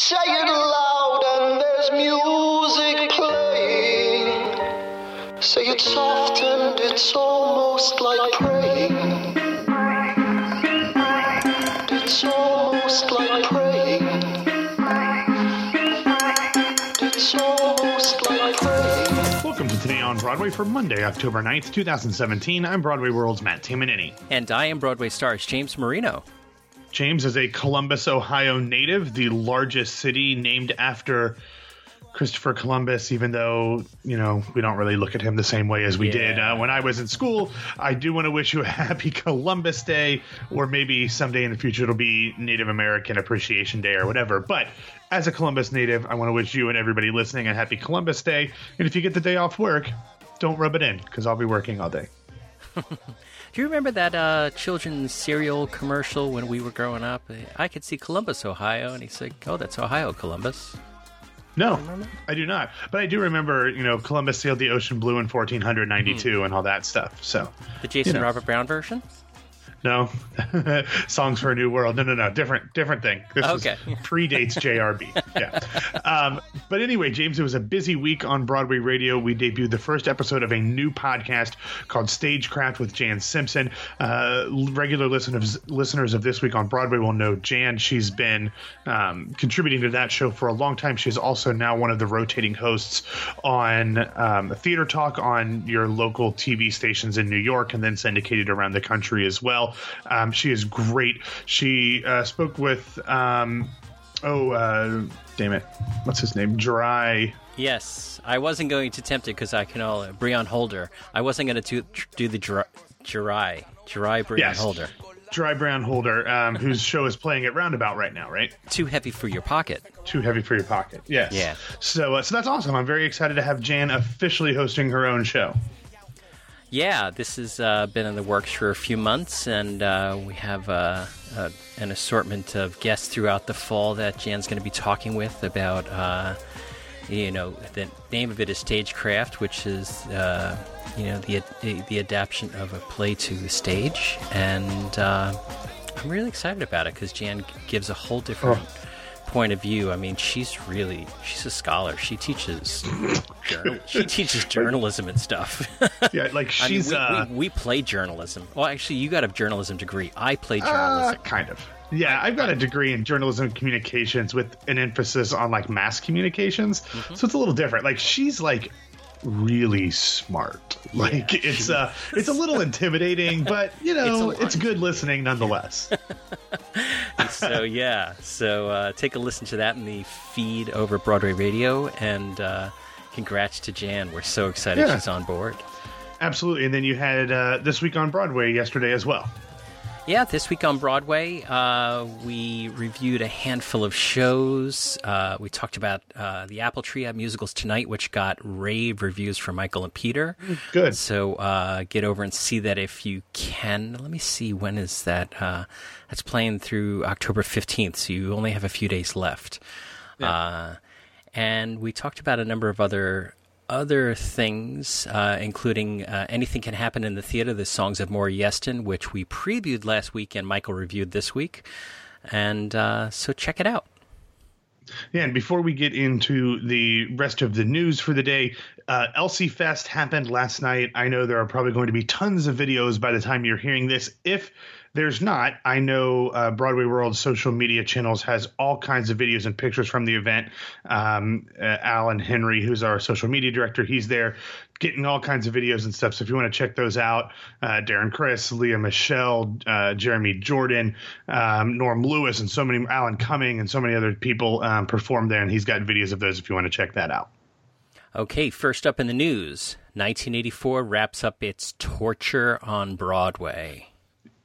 Say it loud and there's music playing. Say it soft and it's almost like praying. It's almost like praying. It's almost like praying. Welcome to Today on Broadway for Monday, October 9th, 2017. I'm Broadway World's Matt Tamanini. And I am Broadway stars James Marino. James is a Columbus, Ohio native, the largest city named after Christopher Columbus, even though, you know, we don't really look at him the same way as we Yeah. did uh, when I was in school. I do want to wish you a happy Columbus Day, or maybe someday in the future it'll be Native American Appreciation Day or whatever. But as a Columbus native, I want to wish you and everybody listening a happy Columbus Day. And if you get the day off work, don't rub it in because I'll be working all day. Do you remember that uh, children's cereal commercial when we were growing up? I could see Columbus, Ohio, and he's like, "Oh, that's Ohio, Columbus." No, I do not. But I do remember, you know, Columbus sailed the ocean blue in 1492 and all that stuff. So, The Jason You know. Robert Brown version. No, songs for a new world. No, no, no, different, different thing. This is- Okay. predates JRB. Yeah. Um, but anyway, James, it was a busy week on Broadway radio. We debuted the first episode of a new podcast called Stagecraft with Jan Simpson. Uh, regular listeners listeners of this week on Broadway will know Jan. She's been um, contributing to that show for a long time. She's also now one of the rotating hosts on um, Theater Talk on your local TV stations in New York and then syndicated around the country as well. Um, she is great. She uh, spoke with. Um, Oh, uh, damn it. What's his name? Dry. Yes, I wasn't going to tempt it because I can all Breon Holder. I wasn't going to do, the dry, dry, Jirai Breon Yes. Holder. Dry Brown Holder, um, whose show is playing at Roundabout right now, right? Too heavy for your pocket. Too heavy for your pocket. Yes. Yeah. So, uh, so that's awesome. I'm very excited to have Jan officially hosting her own show. Yeah, this has uh, been in the works for a few months, and uh, we have uh, uh, an assortment of guests throughout the fall that Jan's going to be talking with about. Uh, you know, the name of it is Stagecraft, which is uh, you know the the adaptation of a play to the stage, and I'm really excited about it because Jan gives a whole different. Point of view. I mean, she's really she's a scholar. She teaches journal, she teaches journalism and stuff. Yeah, like I mean, she's we, uh, we, we play journalism. Well, actually, you got a journalism degree. I play uh, journalism. kind of. Yeah, I've got a degree in journalism and communications with an emphasis on like mass communications. Mm-hmm. So it's a little different. Like she's like really smart. Like it's uh it's a little intimidating, but you know, It's it's, good listening nonetheless. So yeah, so uh, take a listen to that in the feed over Broadway Radio, and uh, congrats to Jan. We're so excited Yeah. she's on board. Absolutely. And then you had uh, this week on Broadway yesterday as well. Yeah, this week on Broadway, uh, we reviewed a handful of shows. Uh, we talked about uh, the Apple Tree at Musicals Tonight, which got rave reviews from Michael and Peter. Good. So uh, get over and see that if you can. Let me see when is that? Uh, that's playing through October fifteenth, so you only have a few days left. Uh, and we talked about a number of other other things, uh, including uh, anything can happen in the theater. The songs of Maury Yeston, which we previewed last week and Michael reviewed this week. And uh, so check it out. Yeah, and before we get into the rest of the news for the day, uh, LC Fest happened last night. I know there are probably going to be tons of videos by the time you're hearing this. If there's not, I know uh, Broadway World's social media channels has all kinds of videos and pictures from the event. Um, uh, Alan Henry, who's our social media director, he's there getting all kinds of videos and stuff. So if you want to check those out, uh, Darren Criss, Lea Michele, uh, Jeremy Jordan, um, Norm Lewis, and so many, Alan Cumming, and so many other people um, performed there. And he's got videos of those if you want to check that out. Okay, first up in the news 1984 wraps up its torture on Broadway.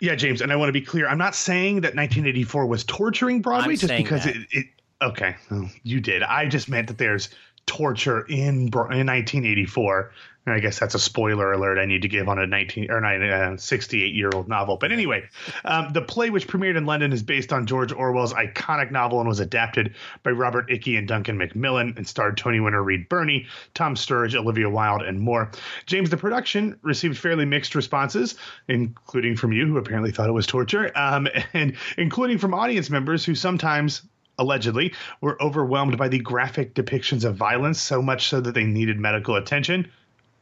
Yeah, James, and I want to be clear. I'm not saying that 1984 was torturing Broadway I'm just because it, it. Okay, well, you did. I just meant that there's torture in in 1984. And I guess that's a spoiler alert I need to give on a 19 or uh, 68 year old novel. But anyway, um, the play, which premiered in London, is based on George Orwell's iconic novel and was adapted by Robert Icke and Duncan Macmillan and starred Tony winner Reed Birney, Tom Sturridge, Olivia Wilde, and more. James, the production received fairly mixed responses, including from you, who apparently thought it was torture, um, and including from audience members who sometimes allegedly, were overwhelmed by the graphic depictions of violence, so much so that they needed medical attention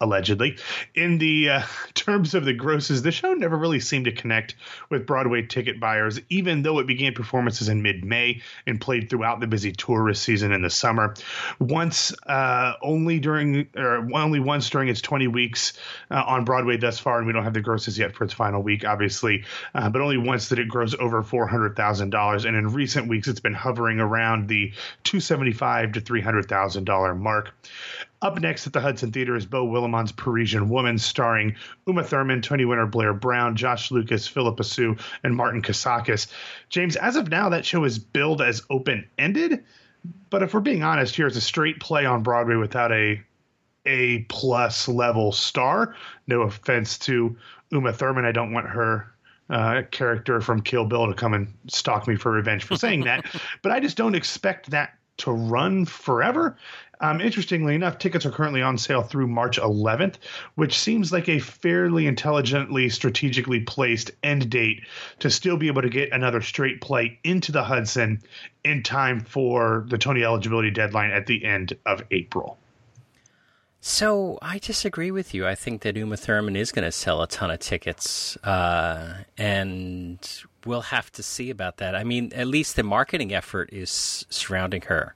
allegedly. In the uh, terms of the grosses, the show never really seemed to connect with Broadway ticket buyers, even though it began performances in mid May and played throughout the busy tourist season in the summer. Once, uh, only during, or only once during its 20 weeks uh, on Broadway thus far, and we don't have the grosses yet for its final week, obviously, uh, but only once did it gross over $400,000. And in recent weeks, it's been hovering around the 275 to $300,000 mark. Up next at the Hudson Theater is Beau Willimon's Parisian Woman, starring Uma Thurman, Tony winner Blair Brown, Josh Lucas, Phillipa Soo, and Martin Kosakis. James, as of now, that show is billed as open ended. But if we're being honest, here's a straight play on Broadway without a A plus level star. No offense to Uma Thurman, I don't want her uh, character from Kill Bill to come and stalk me for revenge for saying that. but I just don't expect that to run forever. Um, interestingly enough, tickets are currently on sale through March 11th, which seems like a fairly intelligently, strategically placed end date to still be able to get another straight play into the Hudson in time for the Tony eligibility deadline at the end of April. So I disagree with you. I think that Uma Thurman is going to sell a ton of tickets, uh, and we'll have to see about that. I mean, at least the marketing effort is surrounding her.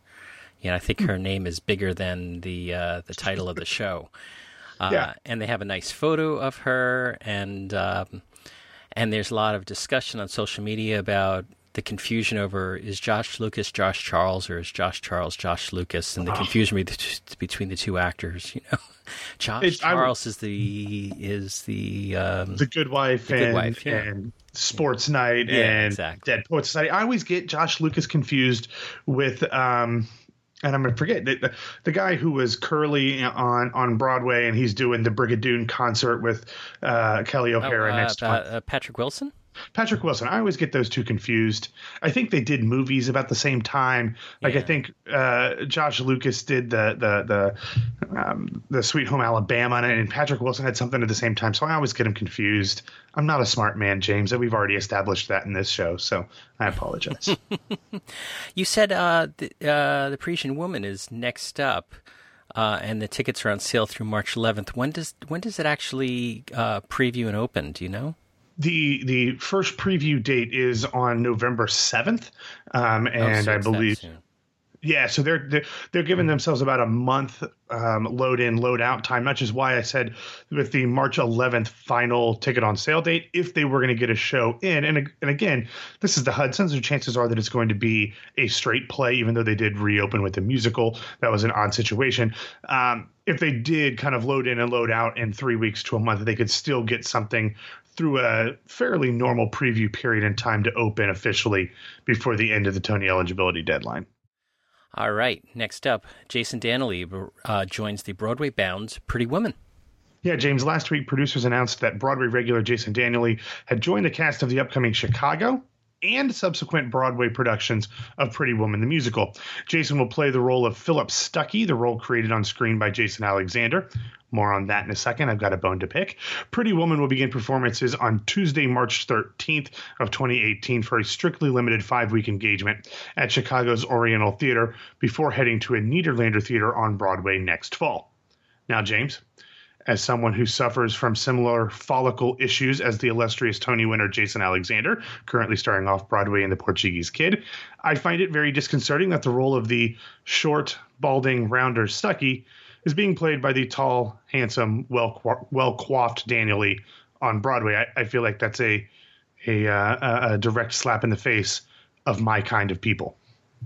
You know, I think her name is bigger than the uh, the title of the show. Uh, yeah. And they have a nice photo of her, and um, and there's a lot of discussion on social media about the confusion over is Josh Lucas Josh Charles or is Josh Charles Josh Lucas, and the confusion between the two actors. You know, Josh it's, Charles is the is the um, the Good Wife, the good and, wife yeah. and Sports Night yeah, and exactly. Dead Poet Society. I always get Josh Lucas confused with. Um, and I'm gonna forget the, the, guy who was Curly on on Broadway, and he's doing the Brigadoon concert with uh, Kelly O'Hara oh, uh, next month. Uh, Patrick Wilson. Patrick Wilson. I always get those two confused. I think they did movies about the same time. Like yeah. I think uh, Josh Lucas did the the the um, the Sweet Home Alabama, and Patrick Wilson had something at the same time. So I always get them confused. I'm not a smart man, James, and we've already established that in this show. So I apologize. you said uh, the uh, the Parisian Woman is next up. Uh, and the tickets are on sale through March 11th. When does when does it actually uh, preview and open? Do you know? The the first preview date is on November seventh, um, and oh, I believe. Yeah, so they're, they're they're giving themselves about a month um, load in, load out time, which is why I said with the March 11th final ticket on sale date, if they were going to get a show in, and and again, this is the Hudson, so chances are that it's going to be a straight play, even though they did reopen with the musical. That was an odd situation. Um, if they did kind of load in and load out in three weeks to a month, they could still get something through a fairly normal preview period in time to open officially before the end of the Tony eligibility deadline. All right. Next up, Jason Danieley uh, joins the Broadway bound Pretty Woman. Yeah, James, last week producers announced that Broadway regular Jason Danieley had joined the cast of the upcoming Chicago and subsequent Broadway productions of Pretty Woman the musical. Jason will play the role of Philip Stuckey, the role created on screen by Jason Alexander. More on that in a second. I've got a bone to pick. Pretty Woman will begin performances on Tuesday, March 13th of 2018 for a strictly limited five-week engagement at Chicago's Oriental Theater before heading to a Nederlander Theater on Broadway next fall. Now, James, as someone who suffers from similar follicle issues as the illustrious Tony winner Jason Alexander, currently starring off Broadway in The Portuguese Kid, I find it very disconcerting that the role of the short, balding, rounder Stuckey is being played by the tall, handsome, well well coiffed Danieley on Broadway. I, I, feel like that's a a, uh, a direct slap in the face of my kind of people.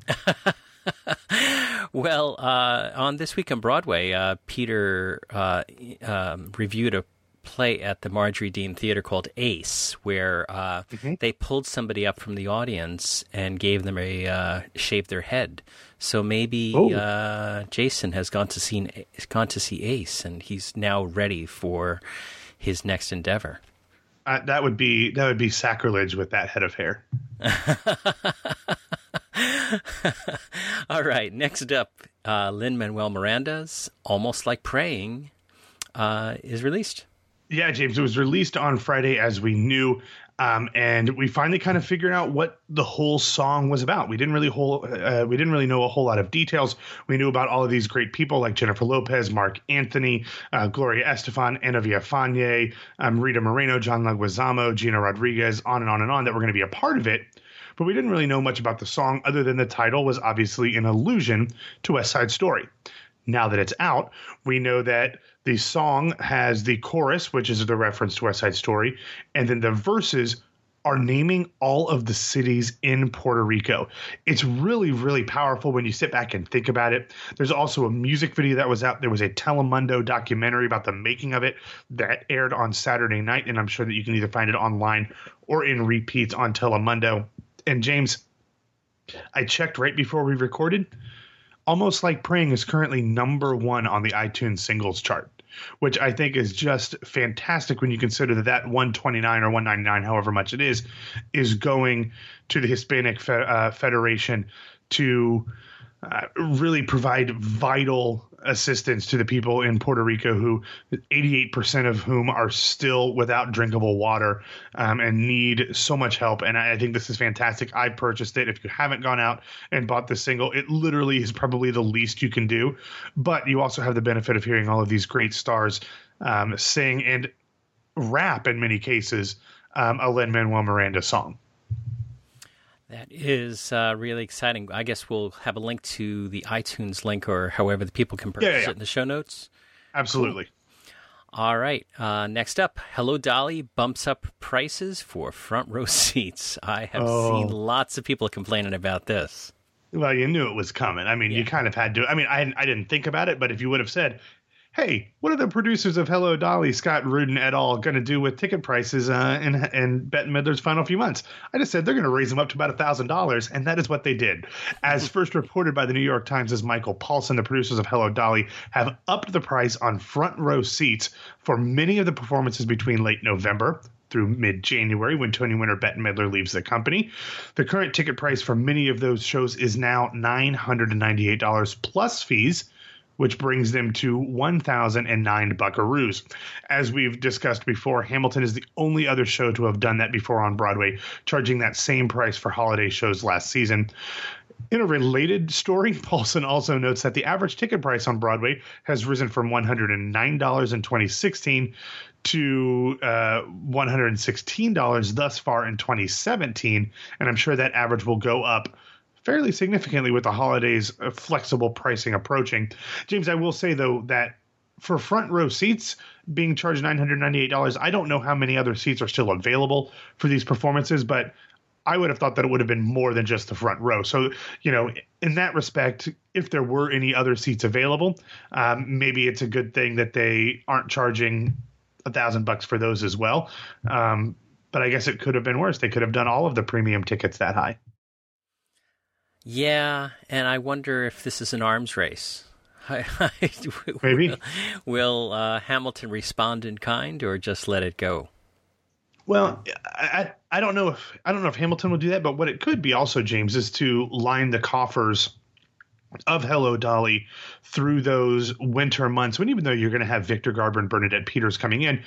well, uh, on this week on Broadway, uh, Peter uh, um, reviewed a play at the Marjorie Deane Theater called Ace, where uh, mm-hmm. they pulled somebody up from the audience and gave them a uh, shave their head. So maybe oh. uh, Jason has gone to see gone to see Ace, and he's now ready for his next endeavor. Uh, that would be that would be sacrilege with that head of hair. All right, next up, uh, Lin Manuel Miranda's "Almost Like Praying" uh, is released. Yeah, James, it was released on Friday as we knew. Um, and we finally kind of figured out what the whole song was about. We didn't really whole, uh, we didn't really know a whole lot of details. We knew about all of these great people like Jennifer Lopez, Marc Anthony, uh, Gloria Estefan, Ana Villafañe, um, Rita Moreno, John Leguizamo, Gina Rodriguez, on and on and on that were going to be a part of it. But we didn't really know much about the song other than the title was obviously an allusion to West Side Story. Now that it's out, we know that the song has the chorus, which is the reference to West Side Story, and then the verses are naming all of the cities in Puerto Rico. It's really, really powerful when you sit back and think about it. There's also a music video that was out. There was a Telemundo documentary about the making of it that aired on Saturday night, and I'm sure that you can either find it online or in repeats on Telemundo. And James, I checked right before we recorded. Almost Like Praying is currently number one on the iTunes singles chart, which I think is just fantastic when you consider that that 129 or 199, however much it is, is going to the Hispanic Fe- uh, Federation to uh, really provide vital assistance to the people in Puerto Rico who 88% of whom are still without drinkable water um, and need so much help. And I, I, think this is fantastic. I purchased it. If you haven't gone out and bought this single, it literally is probably the least you can do. But you also have the benefit of hearing all of these great stars um, sing and rap in many cases um, a Lin Manuel Miranda song. That is uh, really exciting. I guess we'll have a link to the iTunes link or however the people can purchase yeah, yeah, yeah. it in the show notes. Absolutely. Cool. All right. Uh, next up, Hello Dolly bumps up prices for front row seats. I have oh. seen lots of people complaining about this. Well, you knew it was coming. I mean, you kind of had to. I mean, I, I didn't think about it, but if you would have said, hey, what are the producers of Hello Dolly, Scott Rudin et al., going to do with ticket prices uh, in, in Bette Midler's final few months? I just said they're going to raise them up to about $1,000, and that is what they did. As first reported by the New York Times, as Michael Paulson, the producers of Hello Dolly, have upped the price on front row seats for many of the performances between late November, through mid January when Tony winner Bette Midler leaves the company. The current ticket price for many of those shows is now $998 plus fees which brings them to 1,009 buckaroos. As we've discussed before, Hamilton is the only other show to have done that before on Broadway, charging that same price for holiday shows last season. In a related story, Paulson also notes that the average ticket price on Broadway has risen from $109 in 2016 to uh, $116 thus far in 2017. And I'm sure that average will go up fairly significantly with the holidays uh, flexible pricing approaching. James, I will say though that for front row seats being charged $998, I don't know how many other seats are still available for these performances, but I would have thought that it would have been more than just the front row. So, you know, in that respect, if there were any other seats available, um, maybe it's a good thing that they aren't charging a thousand bucks for those as well. Um, but I guess it could have been worse. They could have done all of the premium tickets that high. Yeah, and I wonder if this is an arms race. Maybe. Will, will uh, Hamilton respond in kind or just let it go? Well, I, I don't know if I don't know if Hamilton will do that, but what it could be also, James, is to line the coffers of Hello Dolly through those winter months when even though you're going to have Victor Garber and Bernadette Peters coming in,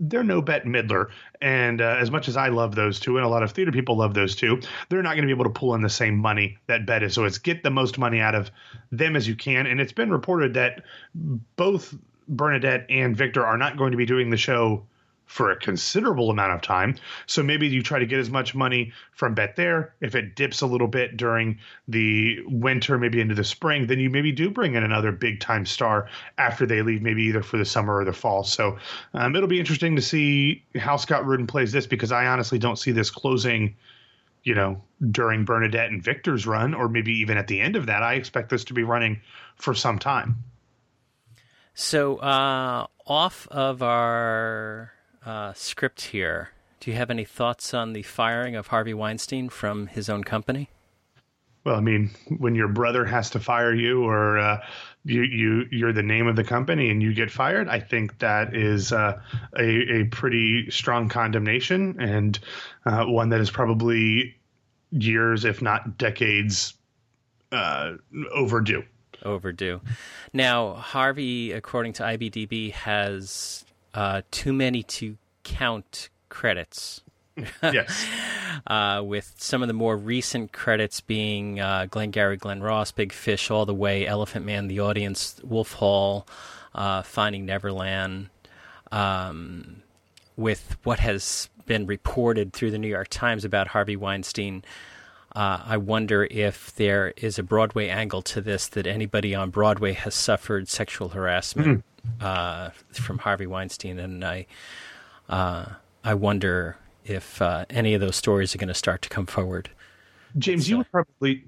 they're no Bette Midler. And uh, as much as I love those two, and a lot of theater people love those two, they're not going to be able to pull in the same money that Bette is. So it's get the most money out of them as you can. And it's been reported that both Bernadette and Victor are not going to be doing the show for a considerable amount of time. So maybe you try to get as much money from Bette there. If it dips a little bit during the winter, maybe into the spring, then you maybe do bring in another big time star after they leave, maybe either for the summer or the fall. So um, it'll be interesting to see how Scott Rudin plays this because I honestly don't see this closing. You know, during Bernadette and Victor's run, or maybe even at the end of that, I expect this to be running for some time. So, uh, off of our uh, script here. Do you have any thoughts on the firing of Harvey Weinstein from his own company? Well, I mean, when your brother has to fire you, or uh, you you you're the name of the company and you get fired, I think that is uh, a a pretty strong condemnation and uh, one that is probably years, if not decades, uh, overdue. Overdue. Now, Harvey, according to IBDB, has uh, too many to count credits. yes. Uh, with some of the more recent credits being uh, Glengarry Glen Ross, Big Fish, All the Way, Elephant Man, The Audience, Wolf Hall, uh, Finding Neverland, um, with what has been reported through the New York Times about Harvey Weinstein. Uh, I wonder if there is a Broadway angle to this that anybody on Broadway has suffered sexual harassment mm. from Harvey Weinstein, and I, uh, I wonder if uh, any of those stories are going to start to come forward. James, so. you would probably.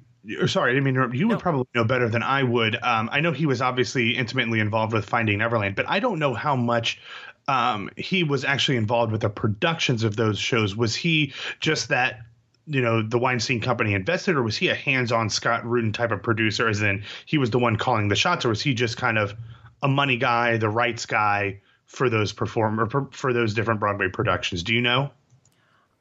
Sorry, I didn't mean interrupt. you would probably know better than I would. Um, I know he was obviously intimately involved with Finding Neverland, but I don't know how much um, he was actually involved with the productions of those shows. Was he just that you know the Weinstein Company invested, or was he a hands-on Scott Rudin type of producer? As in, he was the one calling the shots, or was he just kind of a money guy, the rights guy for those performer for those different Broadway productions? Do you know?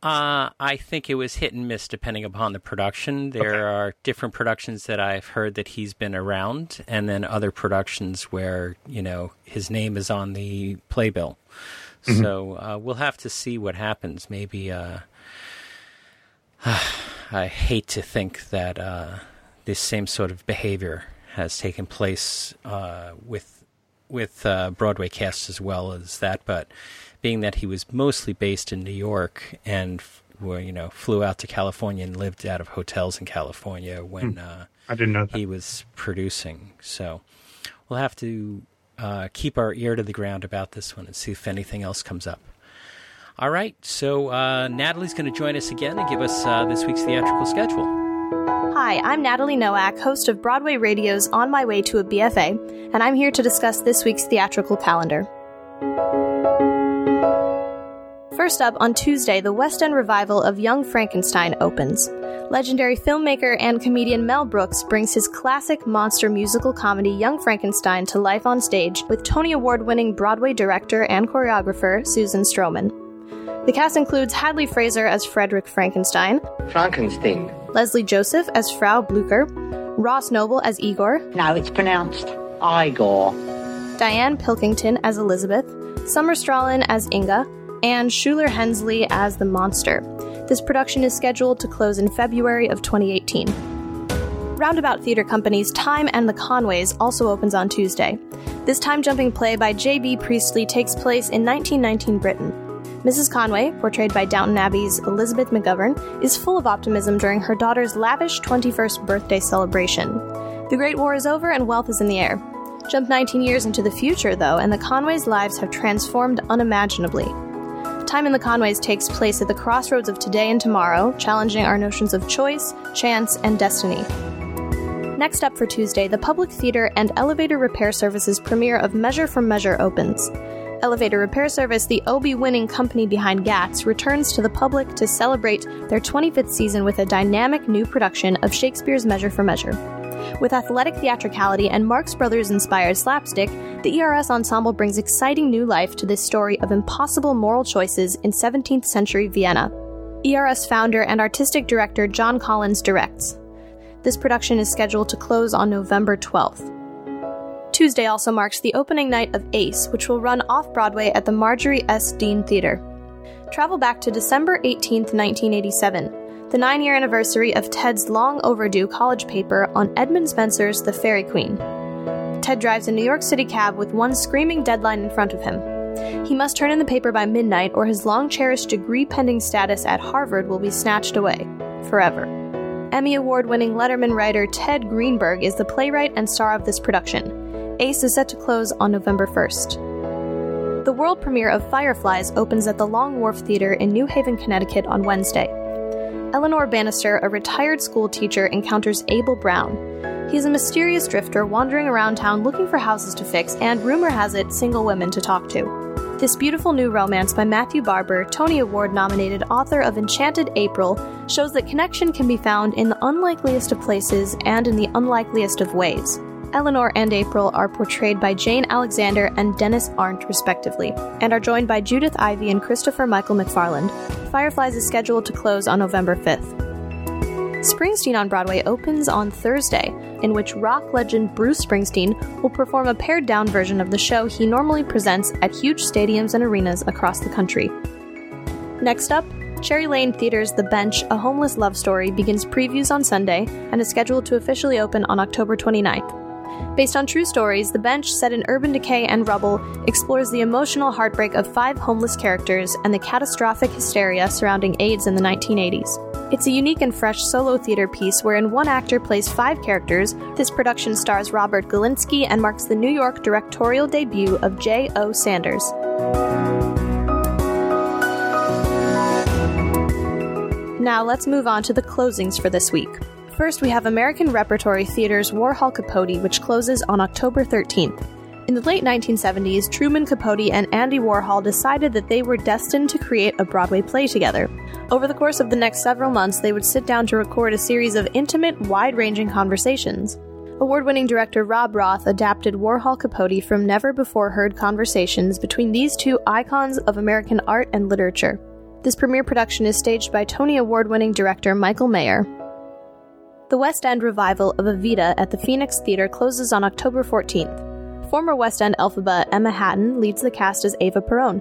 Uh, I think it was hit and miss depending upon the production. There okay. are different productions that I've heard that he's been around, and then other productions where you know his name is on the playbill. Mm-hmm. So uh, we'll have to see what happens. Maybe uh, I hate to think that uh, this same sort of behavior has taken place uh, with with uh, Broadway casts as well as that, but being that he was mostly based in New York and where you know flew out to California and lived out of hotels in California when hmm. uh, I didn't know that. he was producing. So we'll have to uh, keep our ear to the ground about this one and see if anything else comes up. All right, so uh, Natalie's going to join us again and give us uh, this week's theatrical schedule. Hi, I'm Natalie Nowak, host of Broadway Radio's On My Way to a BFA, and I'm here to discuss this week's theatrical calendar. First up, on Tuesday, the West End revival of Young Frankenstein opens. Legendary filmmaker and comedian Mel Brooks brings his classic monster musical comedy Young Frankenstein to life on stage with Tony Award winning Broadway director and choreographer Susan Stroman. The cast includes Hadley Fraser as Frederick Frankenstein, Frankenstein, Lesley Joseph as Frau Blucher, Ross Noble as Igor. Now it's pronounced Igor. Dianne Pilkington as Elizabeth, Summer Strallen as Inga, and Shuler Hensley as the monster. This production is scheduled to close in February of 2018. Roundabout Theatre Company's Time and the Conways also opens on Tuesday. This time jumping play by J.B. Priestley takes place in 1919 Britain. Mrs. Conway, portrayed by Downton Abbey's Elizabeth McGovern, is full of optimism during her daughter's lavish 21st birthday celebration. The Great War is over and wealth is in the air. Jump 19 years into the future, though, and the Conways' lives have transformed unimaginably. Time in the Conways takes place at the crossroads of today and tomorrow, challenging our notions of choice, chance, and destiny. Next up for Tuesday, the Public Theater and Elevator Repair Services premiere of Measure for Measure opens. Elevator Repair Service, the Obie winning company behind Gatz, returns to the public to celebrate their 25th season with a dynamic new production of Shakespeare's Measure for Measure. With athletic theatricality and Marx Brothers inspired slapstick, the ERS ensemble brings exciting new life to this story of impossible moral choices in 17th century Vienna. ERS founder and artistic director John Collins directs. This production is scheduled to close on November 12th. Tuesday also marks the opening night of Ace, which will run off Broadway at the Marjorie S. Deane Theater. Travel back to December 18, 1987, the nine year anniversary of Ted's long overdue college paper on Edmund Spenser's The Faerie Queene. Ted drives a New York City cab with one screaming deadline in front of him. He must turn in the paper by midnight, or his long cherished degree pending status at Harvard will be snatched away. Forever. Emmy Award winning Letterman writer Ted Greenberg is the playwright and star of this production. Ace is set to close on November 1st. The world premiere of Fireflies opens at the Long Wharf Theater in New Haven, Connecticut on Wednesday. Eleanor Bannister, a retired school teacher, encounters Abel Brown. He's a mysterious drifter wandering around town looking for houses to fix and, rumor has it, single women to talk to. This beautiful new romance by Matthew Barber, Tony Award nominated author of Enchanted April, shows that connection can be found in the unlikeliest of places and in the unlikeliest of ways. Eleanor and April are portrayed by Jane Alexander and Denis Arndt, respectively, and are joined by Judith Ivey and Christopher Michael McFarland. Fireflies is scheduled to close on November 5th. Springsteen on Broadway opens on Thursday, in which rock legend Bruce Springsteen will perform a pared down version of the show he normally presents at huge stadiums and arenas across the country. Next up, Cherry Lane Theater's The Bench, A Homeless Love Story begins previews on Sunday and is scheduled to officially open on October 29th. Based on true stories, The Bench, set in urban decay and rubble, explores the emotional heartbreak of five homeless characters and the catastrophic hysteria surrounding AIDS in the 1980s. It's a unique and fresh solo theater piece wherein one actor plays five characters. This production stars Robert Galinsky and marks the New York directorial debut of J.O. Sanders. Now let's move on to the closings for this week. First, we have American Repertory Theater's Warhol Capote, which closes on October 13th. In the late 1970s, Truman Capote and Andy Warhol decided that they were destined to create a Broadway play together. Over the course of the next several months, they would sit down to record a series of intimate, wide ranging conversations. Award winning director Rob Roth adapted Warhol Capote from never before heard conversations between these two icons of American art and literature. This premiere production is staged by Tony Award winning director Michael Mayer. The West End revival of Evita at the Phoenix Theater closes on October 14th. Former West End Elphaba Emma Hatton leads the cast as Eva Peron.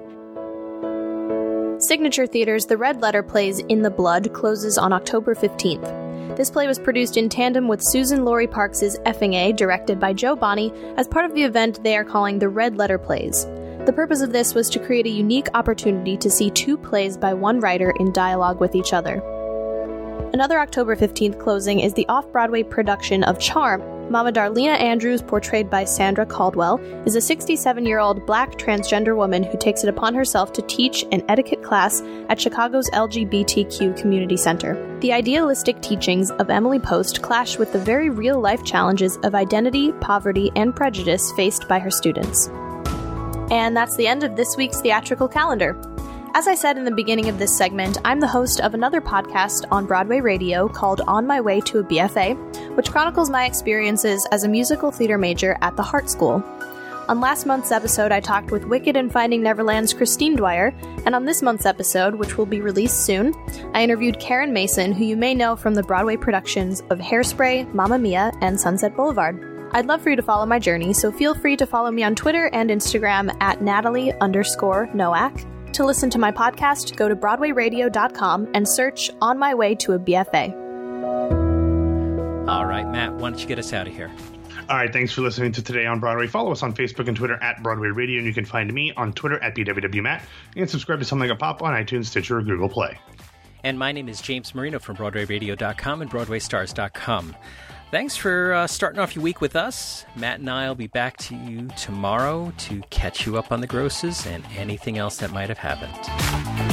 Signature Theater's The Red Letter plays In the Blood closes on October 15th. This play was produced in tandem with Suzan-Lori Parks' Effing A, directed by Jo Bonney, as part of the event they are calling the Red Letter Plays. The purpose of this was to create a unique opportunity to see two plays by one writer in dialogue with each other. Another October 15th closing is the off Broadway production of Charm. Mama Darlena Andrews, portrayed by Sandra Caldwell, is a 67 year old black transgender woman who takes it upon herself to teach an etiquette class at Chicago's LGBTQ Community Center. The idealistic teachings of Emily Post clash with the very real life challenges of identity, poverty, and prejudice faced by her students. And that's the end of this week's theatrical calendar. As I said in the beginning of this segment, I'm the host of another podcast on Broadway radio called On My Way to a BFA, which chronicles my experiences as a musical theater major at the Hartt School. On last month's episode, I talked with Wicked and Finding Neverland's Christine Dwyer, and on this month's episode, which will be released soon, I interviewed Karen Mason, who you may know from the Broadway productions of Hairspray, Mamma Mia, and Sunset Boulevard. I'd love for you to follow my journey, so feel free to follow me on Twitter and Instagram at Natalie underscore Noack. To listen to my podcast, go to BroadwayRadio.com and search On My Way to a BFA. All right, Matt, why don't you get us out of here? All right, thanks for listening to Today on Broadway. Follow us on Facebook and Twitter at Broadway Radio, and you can find me on Twitter at BWWMatt, and subscribe to Something Like a Pop on iTunes, Stitcher, or Google Play. And my name is James Marino from BroadwayRadio.com and BroadwayStars.com. Thanks for uh, starting off your week with us. Matt and I will be back to you tomorrow to catch you up on the grosses and anything else that might have happened.